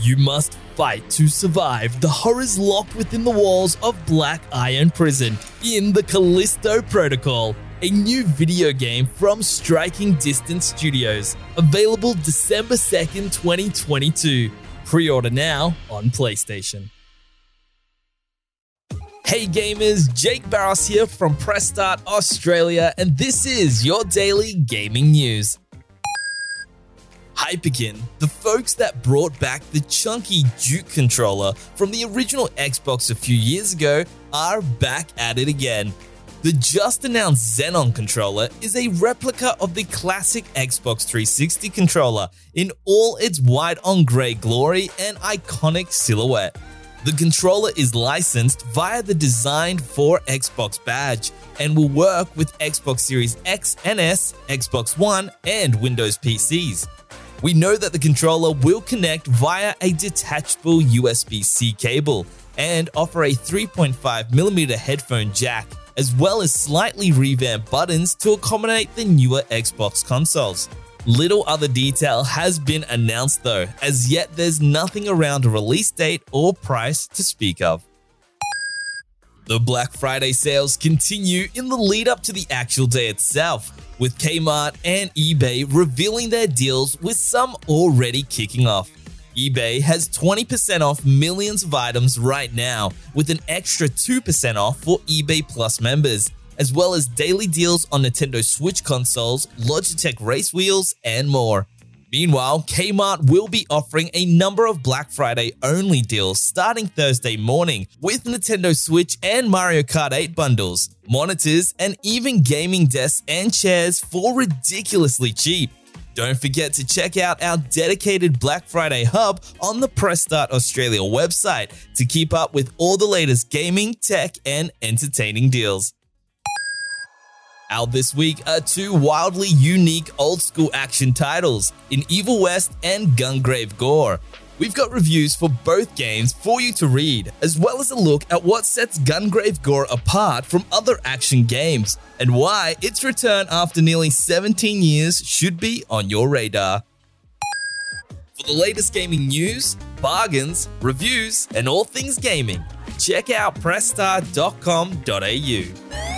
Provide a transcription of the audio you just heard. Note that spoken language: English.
You must fight to survive the horrors locked within the walls of Black Iron Prison in the Callisto Protocol, a new video game from Striking Distance Studios, available December 2nd, 2022. Pre order now on PlayStation. Hey gamers, Jake Barros here from Press Start Australia, and this is your daily gaming news. Hyperkin, the folks that brought back the chunky Duke controller from the original Xbox a few years ago, are back at it again. The just announced Xenon controller is a replica of the classic Xbox 360 controller in all its white on grey glory and iconic silhouette. The controller is licensed via the Designed for Xbox badge and will work with Xbox Series X and S, Xbox One, and Windows PCs. We know that the controller will connect via a detachable USB C cable and offer a 3.5mm headphone jack, as well as slightly revamped buttons to accommodate the newer Xbox consoles. Little other detail has been announced though, as yet there's nothing around a release date or price to speak of. The Black Friday sales continue in the lead up to the actual day itself, with Kmart and eBay revealing their deals with some already kicking off. eBay has 20% off millions of items right now, with an extra 2% off for eBay Plus members, as well as daily deals on Nintendo Switch consoles, Logitech race wheels, and more. Meanwhile, Kmart will be offering a number of Black Friday only deals starting Thursday morning with Nintendo Switch and Mario Kart 8 bundles, monitors, and even gaming desks and chairs for ridiculously cheap. Don't forget to check out our dedicated Black Friday hub on the Press Start Australia website to keep up with all the latest gaming, tech, and entertaining deals. Out this week are two wildly unique old school action titles in Evil West and Gungrave Gore. We've got reviews for both games for you to read, as well as a look at what sets Gungrave Gore apart from other action games, and why its return after nearly 17 years should be on your radar. For the latest gaming news, bargains, reviews, and all things gaming, check out pressstart.com.au.